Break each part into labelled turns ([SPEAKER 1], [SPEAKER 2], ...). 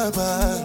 [SPEAKER 1] Bye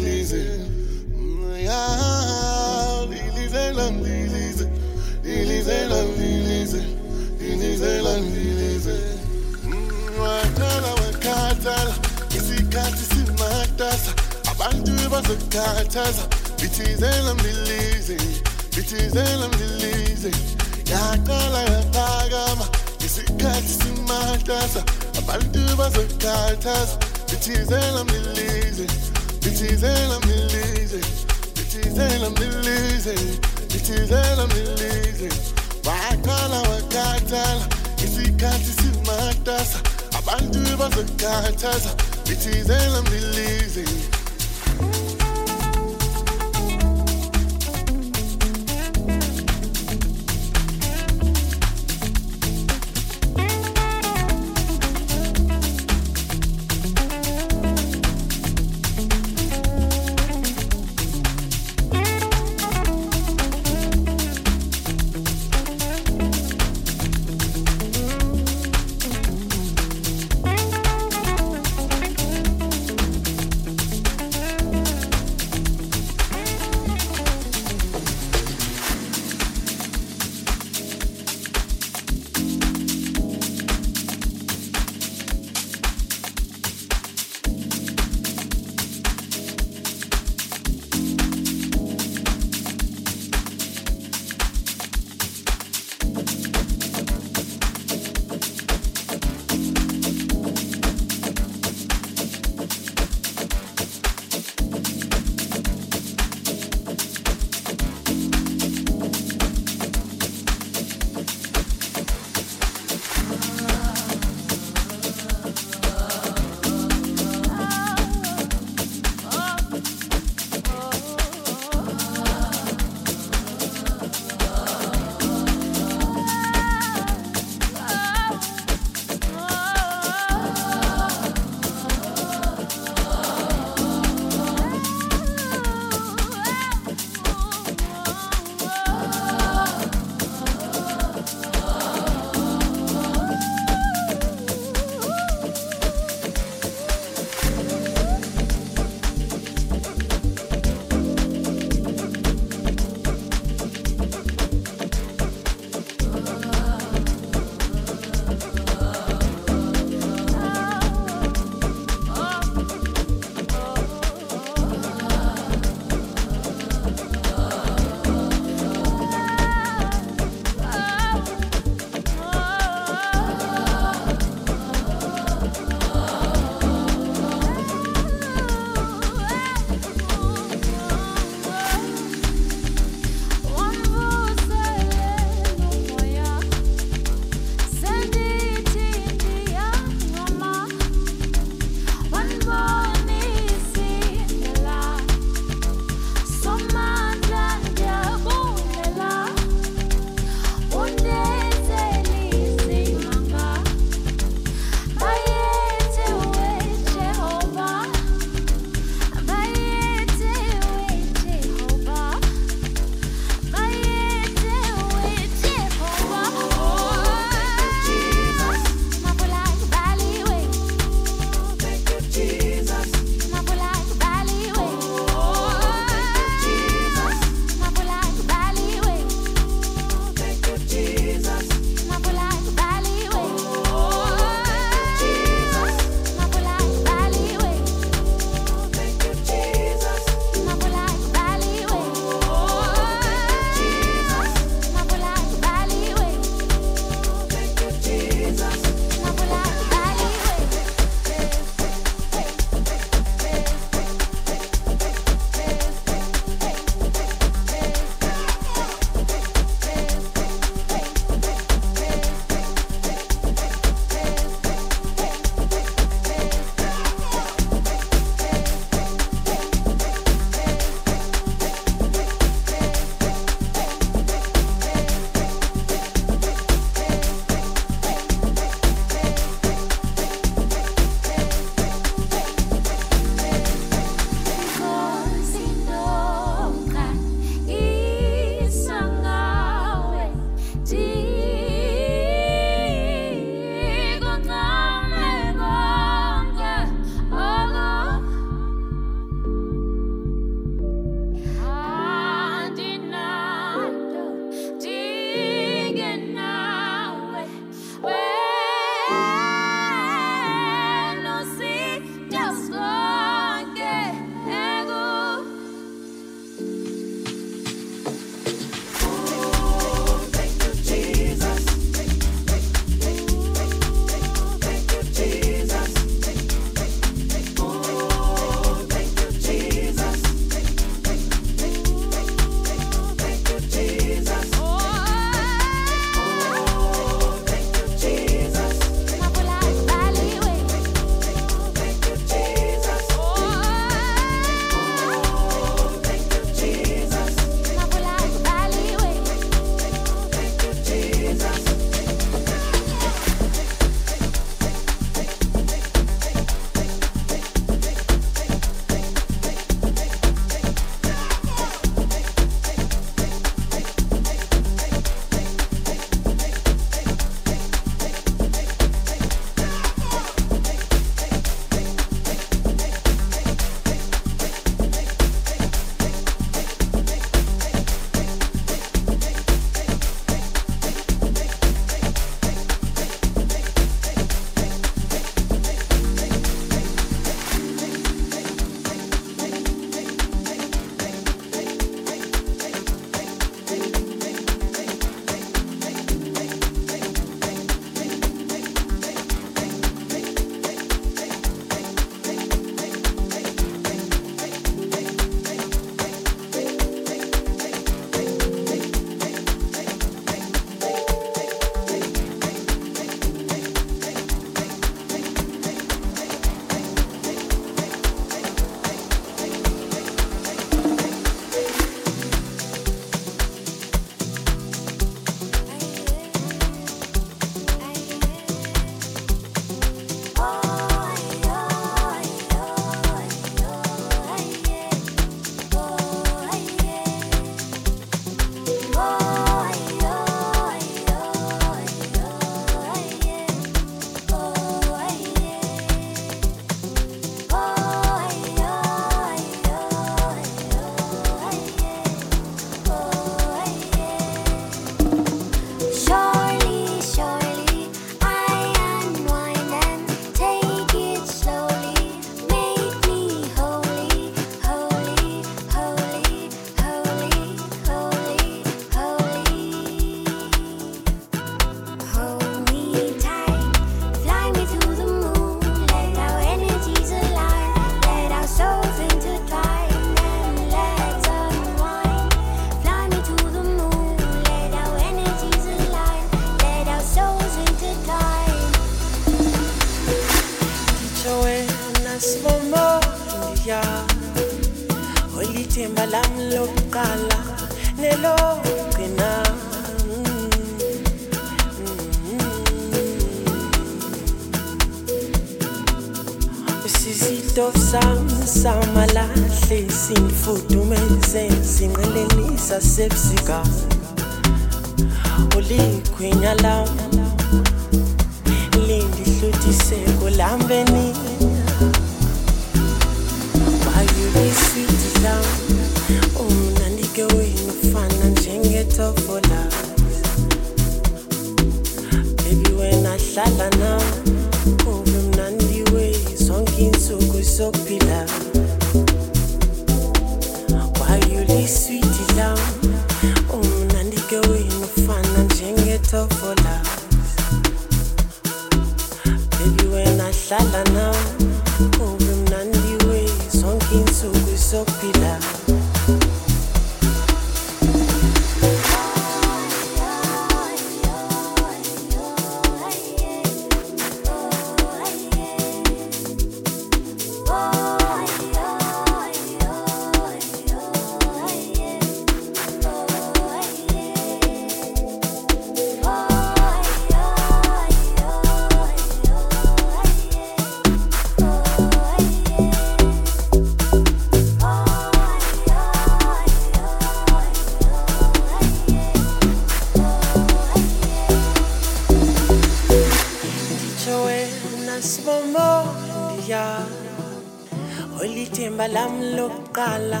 [SPEAKER 2] olithemba lami lokuqala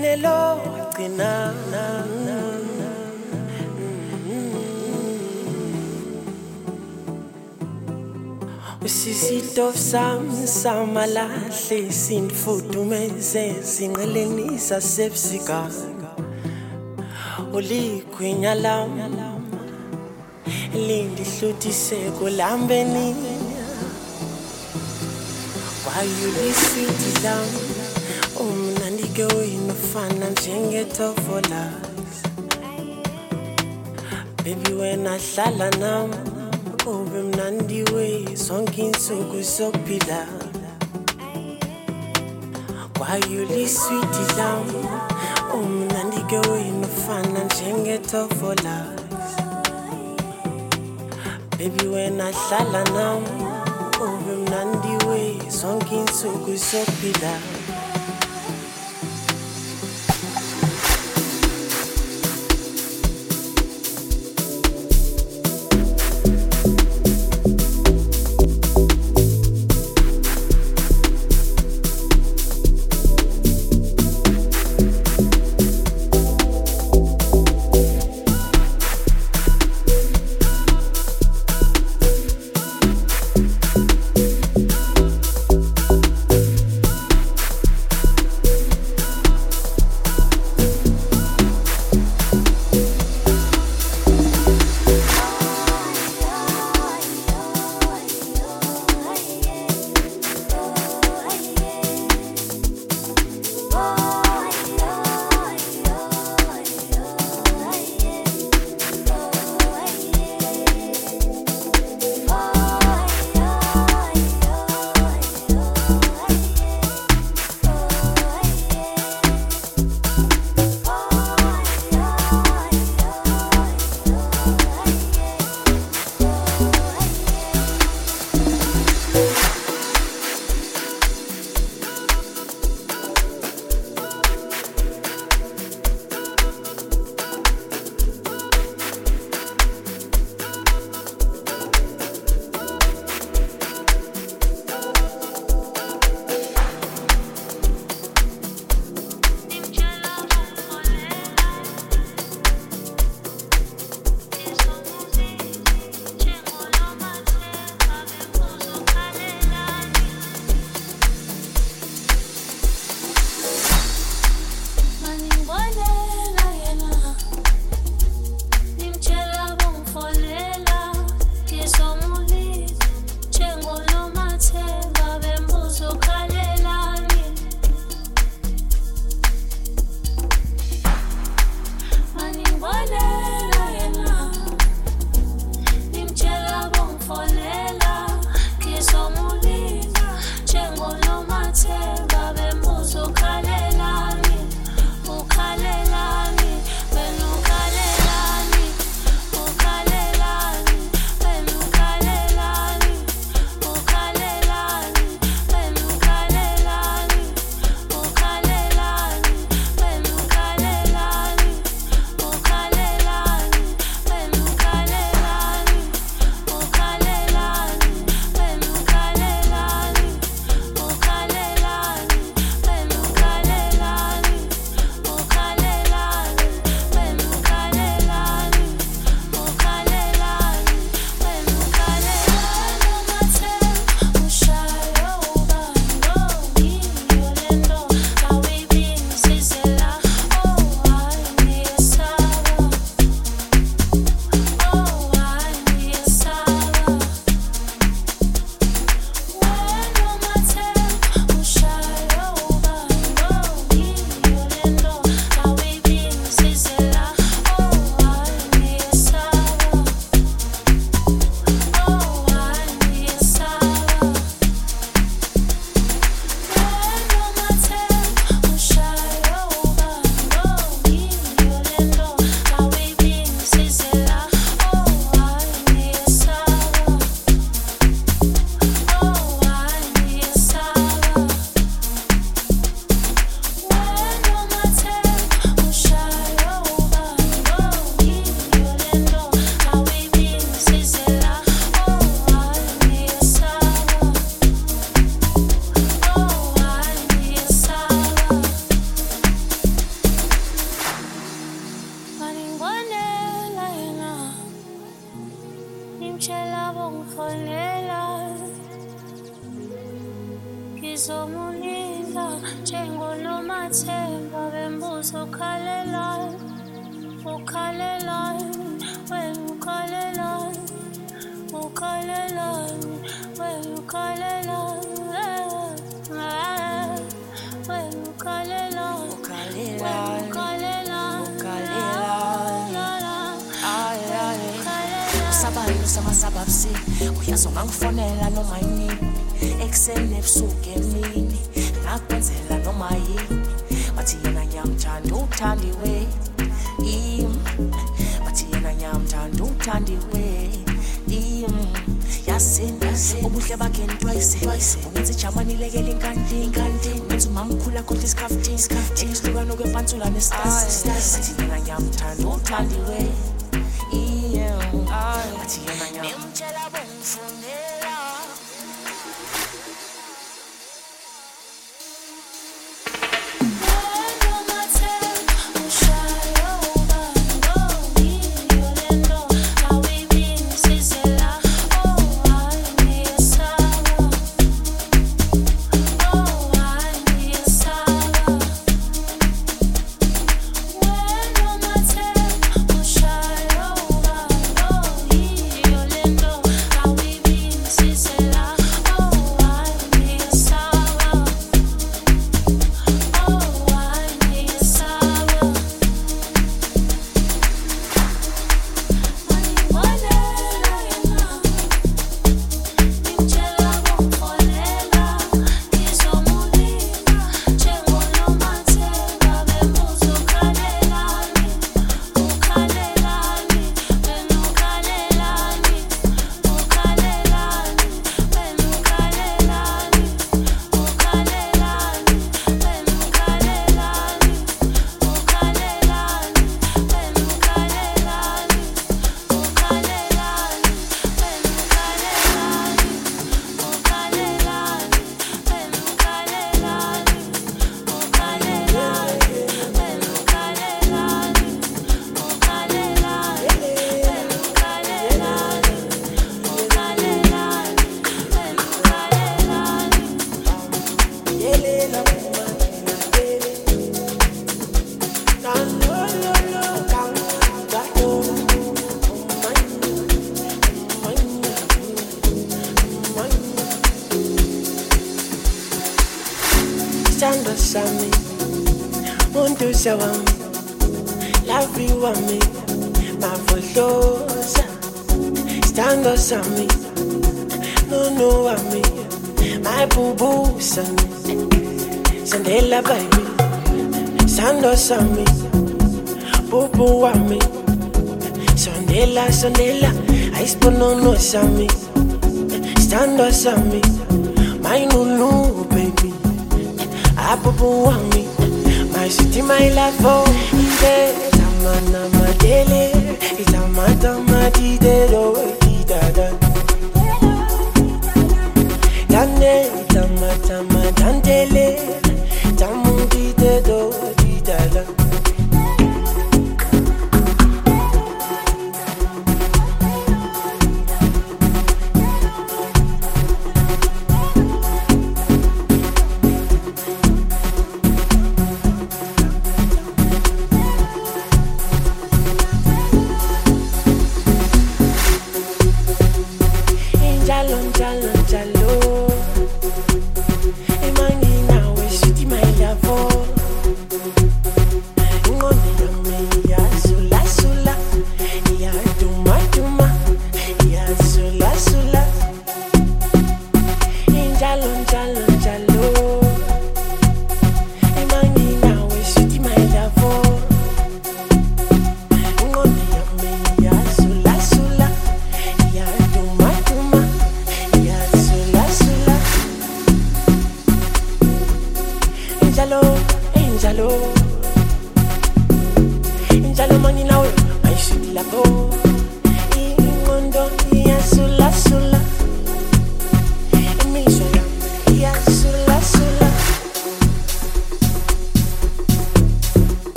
[SPEAKER 2] nelogcina usisitof sami samalahle sinfudumeze sinqelenisa sebusika ulikhwinya lami lindihlutiseko lambeni wayuliswiti lami umnandike wenu fana njengetofola. Bebi wena hlala nami ube mnandi we zonke insuku sokuphila wayuliswiti lami umnandike wenu fana njengetofola. Baby wena hlala nami ube mnandi we zonke insuku sokuphila
[SPEAKER 3] ngimtshela ngizomulinda njengonomathemba bembuzo ukhalelayo ukhalelayo wena ukhalelayo ukhalelayo wena ukhalelayo wena ukhalelayo
[SPEAKER 2] Ukhalelayo.
[SPEAKER 3] ukhalelayo
[SPEAKER 2] usabayo samasaba busuku uyazi ungangifonela noma yini ekuseni ebusuku emini ngakwenzela noma yini? Bathi yena ngiyamthanda uthandiwe. Im bathi yena ngiyamthanda uthandiwe. Im yasinda ubuhle bakhe ntwayise ungenza ijamani ilekele inkanti inkanti ungenza umamkhulu isihlukano kwepansula nestasi bathi yena ngiyamthanda uthandiwe. Yeah. bathi yena ngiyamtshela Sami, muntu sawami, lavi wami, mavolosa. Sando sami, nunu wami, my boo boo son. Sandela baby, sando sami, boo wami. Sandela, ice no sami. Stando sami, my nunu. Abubu wami, my city, my life, oh, ide, tamana madele, itamata madide, oh, idada. Dane, tamata madandele,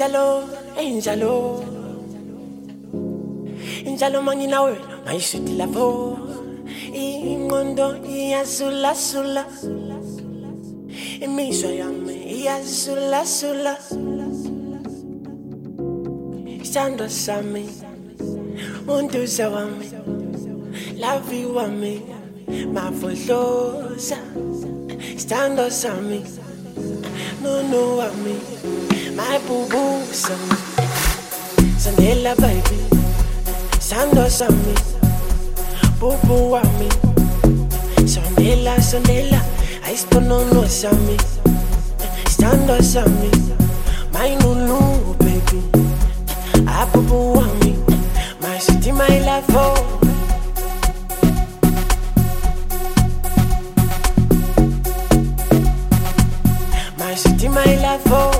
[SPEAKER 2] injalo injalo. Injalo mangina wena mayishuti lapho. Ingqondo iyasulasula imizwa yami iyasulasula isandla sami untuza wami lavi wami mavohloza isandla sami nunu wami mayibubusa sandela baby. Isandla sami bubu wami sondela sondela ayisiponono sami isandla sami mayinunu baby. Abubu wami my city my life oh. My city, my life, oh.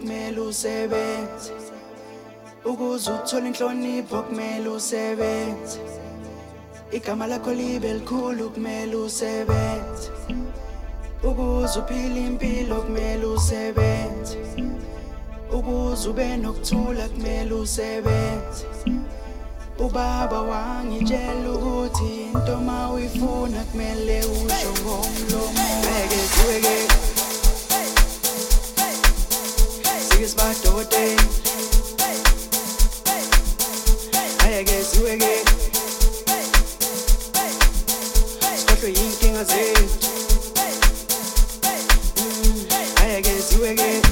[SPEAKER 4] kumele usebenze. Ukuze uthole inhlonipho kumele usebenze. Igama lakho libe likhulu kumele usebenze. Ukuze uphile impilo kumele usebenze. Ukuze ube nokuthula kumele usebenze. Ubaba wangitshela ukuthi into ma uyifuna kumele usho ngomlomo.
[SPEAKER 1] Bekezweke hey. is my door day. I guess you again. Scotland King, I say. Mm, I guess you again.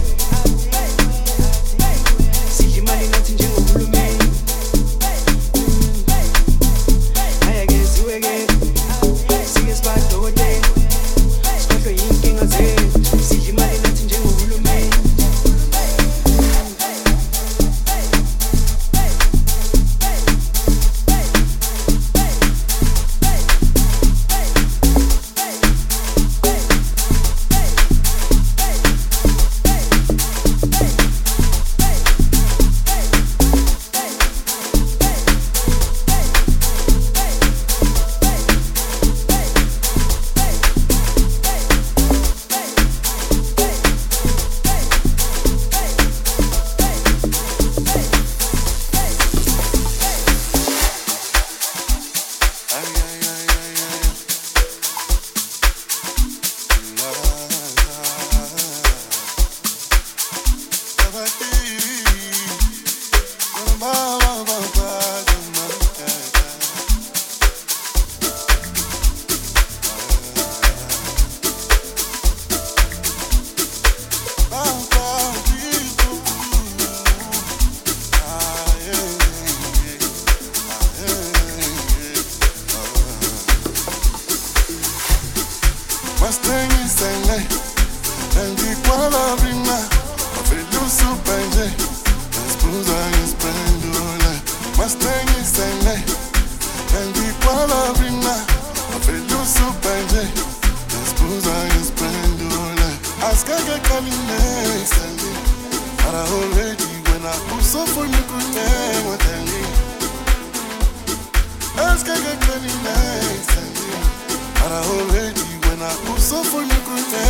[SPEAKER 1] look around.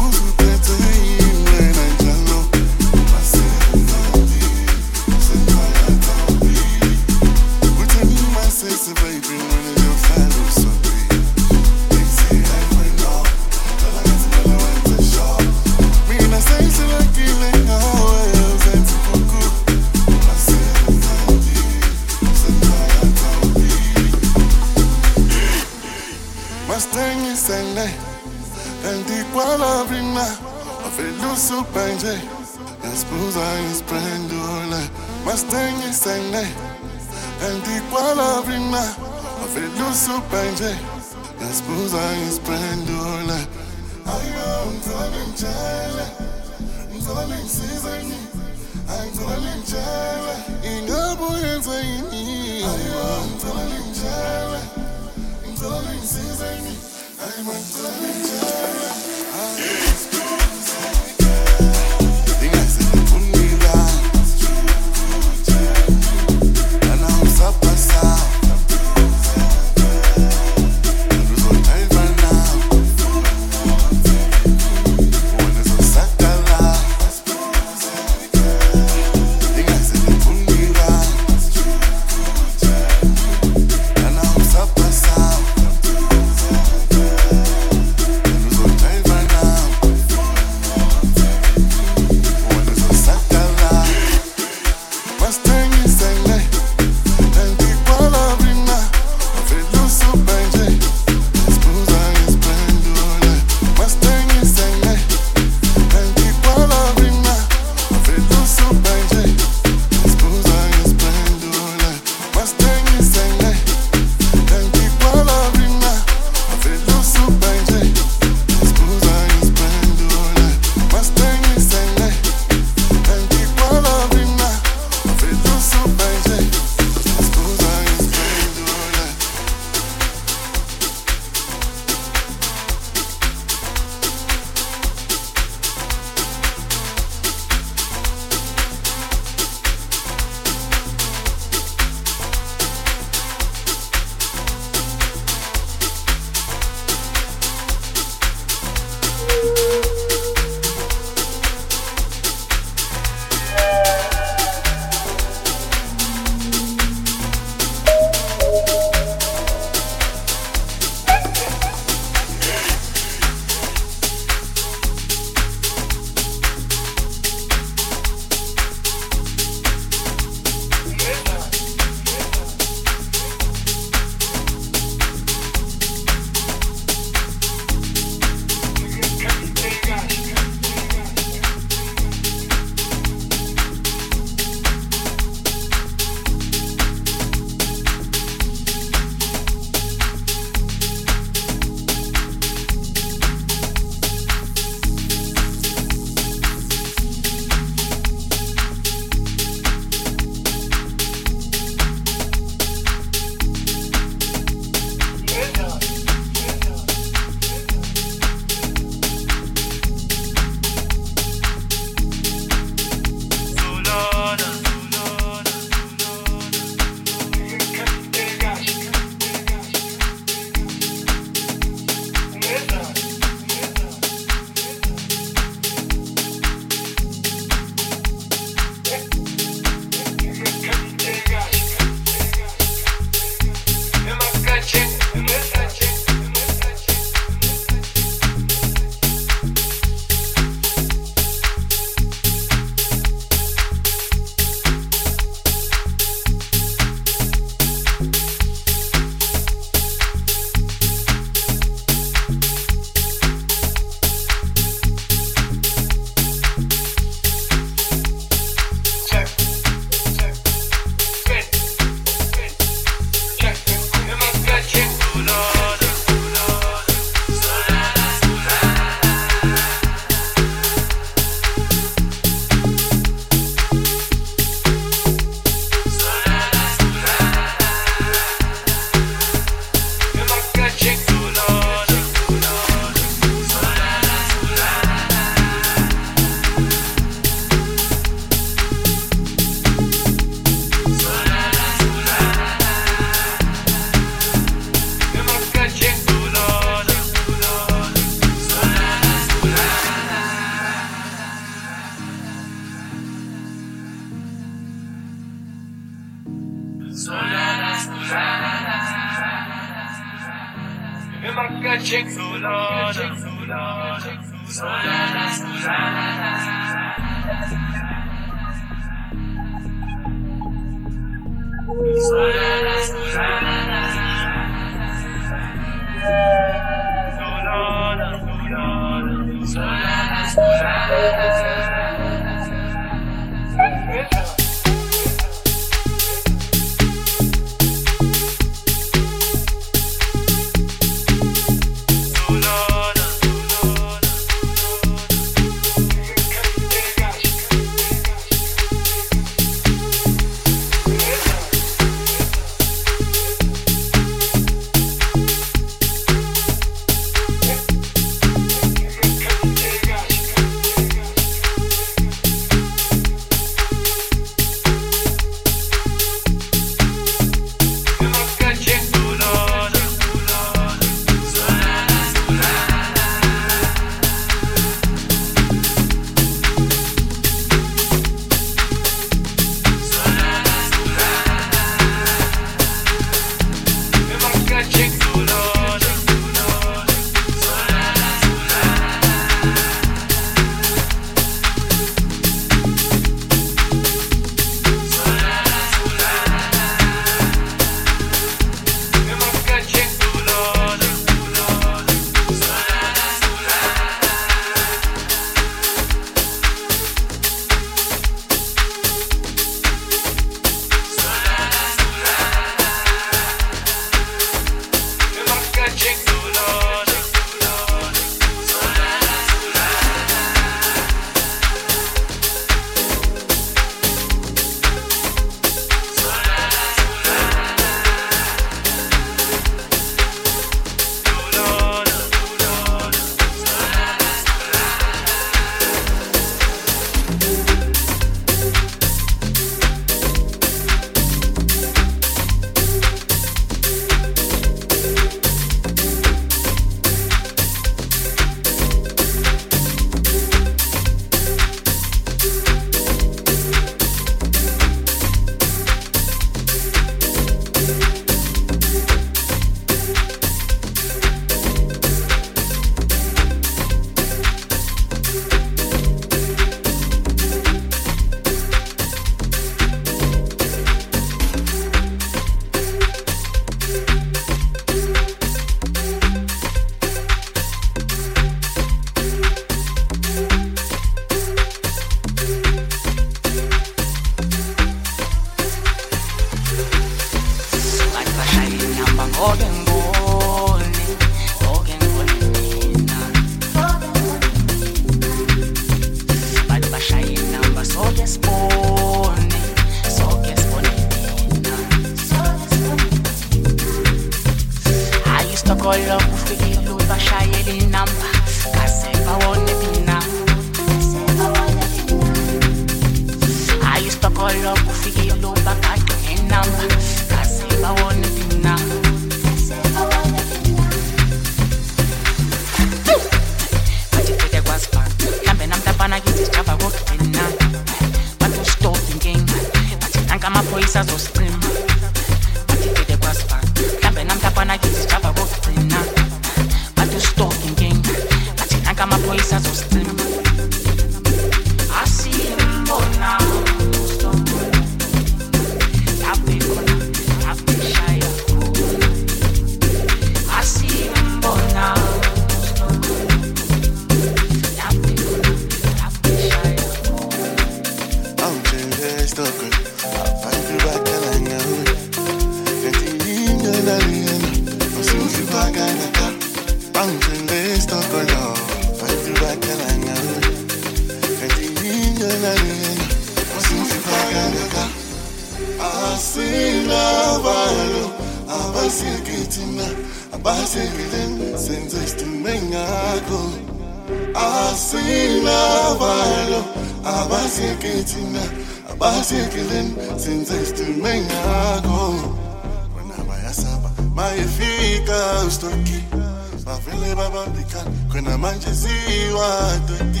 [SPEAKER 1] kupika kwena macheziwa toki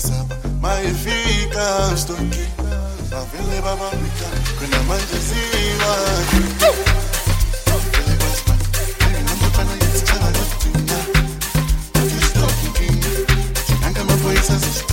[SPEAKER 1] saba, maifika stoki. Bavele babapika kwena macheziwa toki Jesus.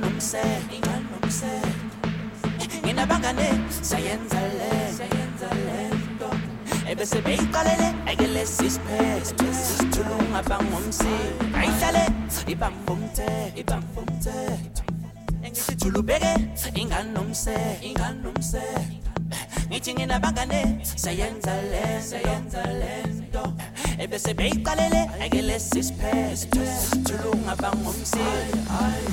[SPEAKER 5] Nomse ingane nomse. Nginabangane sayenza le sayenza lento ebese beyiqalele siphethe thulubeke ingane nomse ingane nomse ngithi nginabangane sayenza le sayenza lento. Ebese beyiqalele ekelesi siphethe sithulunga bangomsi Au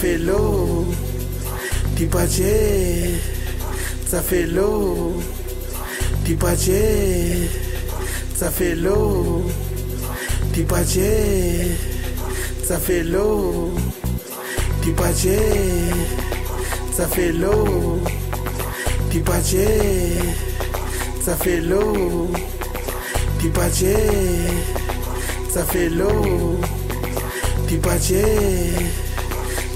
[SPEAKER 6] Tsafelo,
[SPEAKER 5] Dipache, Tsafelo, Dipache, Tsafelo, Dipache, Tsafelo, Dipache, Tsafelo, Dipache, Tsafelo, Dipache, Tsafelo,
[SPEAKER 6] Dipache,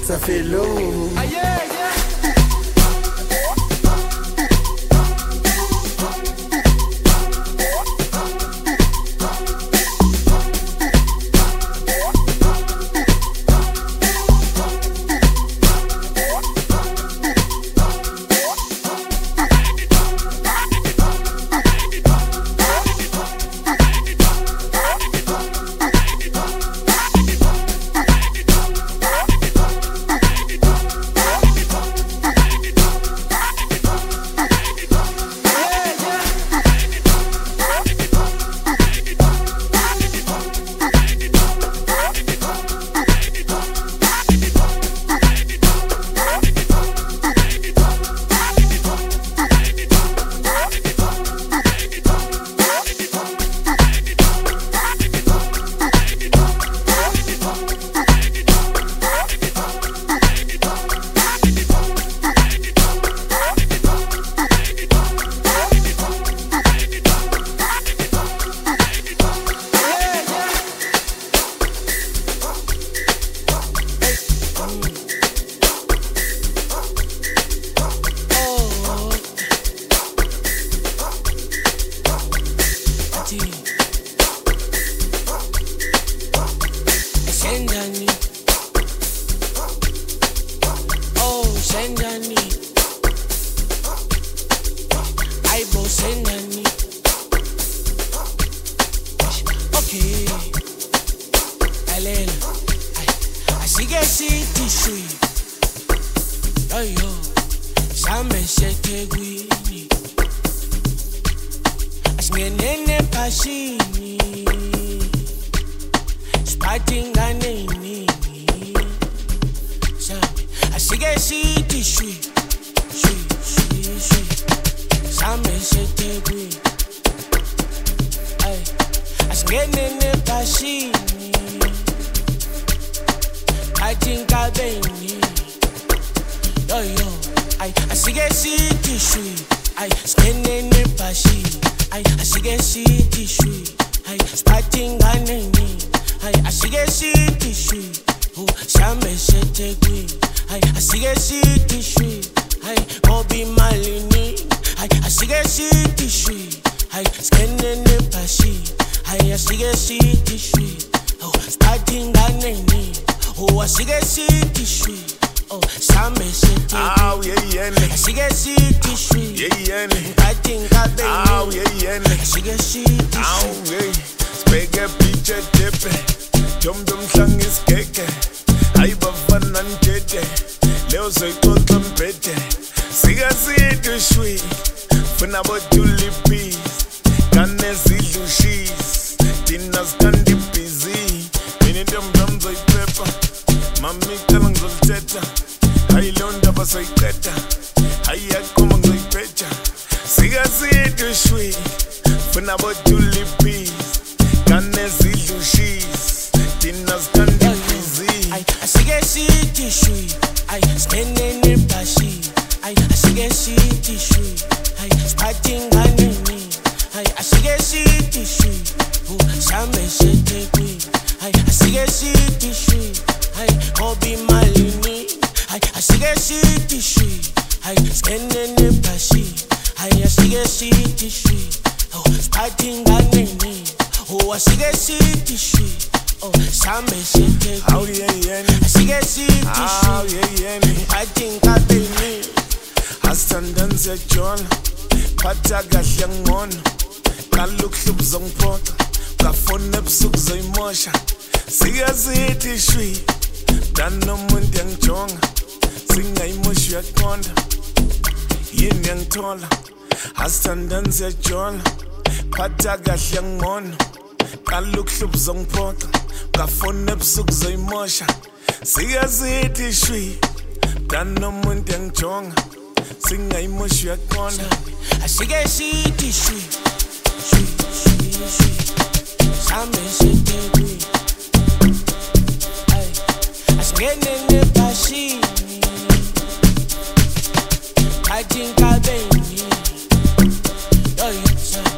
[SPEAKER 6] ça fait l'eau.
[SPEAKER 5] ameshetegwini asingenene phashini sibathingane inini sabe asike sithi shwi shwi shwi shwi. Sameshetegwini ay asingenene phashini bathinkabe inini yoyo yo siphathe inganeni ay asike sithi shwi hu shambe sethekwini ay asike sithi shwi ay ngoba imalini ay asike sithi shwi ay singene nebhashini ay asike sithi shwi hu siphathe inganeni hu asike sithi shwi oh shambe sethekwini
[SPEAKER 7] Aw yeyene,
[SPEAKER 5] asike sithi shwi
[SPEAKER 7] yeyene.
[SPEAKER 5] ngathi ngabeni
[SPEAKER 7] Aw yeyene.
[SPEAKER 5] asike sithi
[SPEAKER 7] Aw
[SPEAKER 5] shwi
[SPEAKER 7] hey, sibheke picture tepe. Dom dom hlang isigege. Hayi bafana njeje. Leo soyixoxa mbede. Sika sithi shwi. Funa bo Julie leyo ndaba soyiqeda. Hayi yaqoma ngizoyiphetha. Sika sithi shwi. Funa bo Julie Peace. Kane zidlu sheets. Dina skandi busy.
[SPEAKER 5] ay asike sithi shwi ay singene nebhashi ay asike sithi shwi ay ay shwi hu shambe sethekwini ay sithi shwi ay imalini ay asike sithi shwi ay singene nebhashi ay asike sithi shwi hu siphathe inganeni hu ashikeshitishwi hayi senene bhashi hayi ashikeshitishwi
[SPEAKER 7] o siphathi
[SPEAKER 5] nganene o
[SPEAKER 7] ashikeshitishwi
[SPEAKER 5] o
[SPEAKER 7] sambe
[SPEAKER 5] ah, shekeashikeshitishwiphathi
[SPEAKER 7] ah, nkabeni asitandanze jona phatha kahle ngcono qala ukuhlubu zongiphoxa ngafona ebusuku zoyimosha sike sithi shwi dani nomuntu engijonga singa imosho yaqonda yini yangithola? Asithandani siyajola phatha kahle yangibona qala ukuhlubu zongiphoxa ngafoni ebusuku zoyimosha. Sike sithi shwi dani nomuntu yangijonga singayimoshi uyaqonda
[SPEAKER 5] asike sithi shwi sambe sitekwi asingenene ebhashini ajínká bẹ́yìn ní lọ́yìn tán.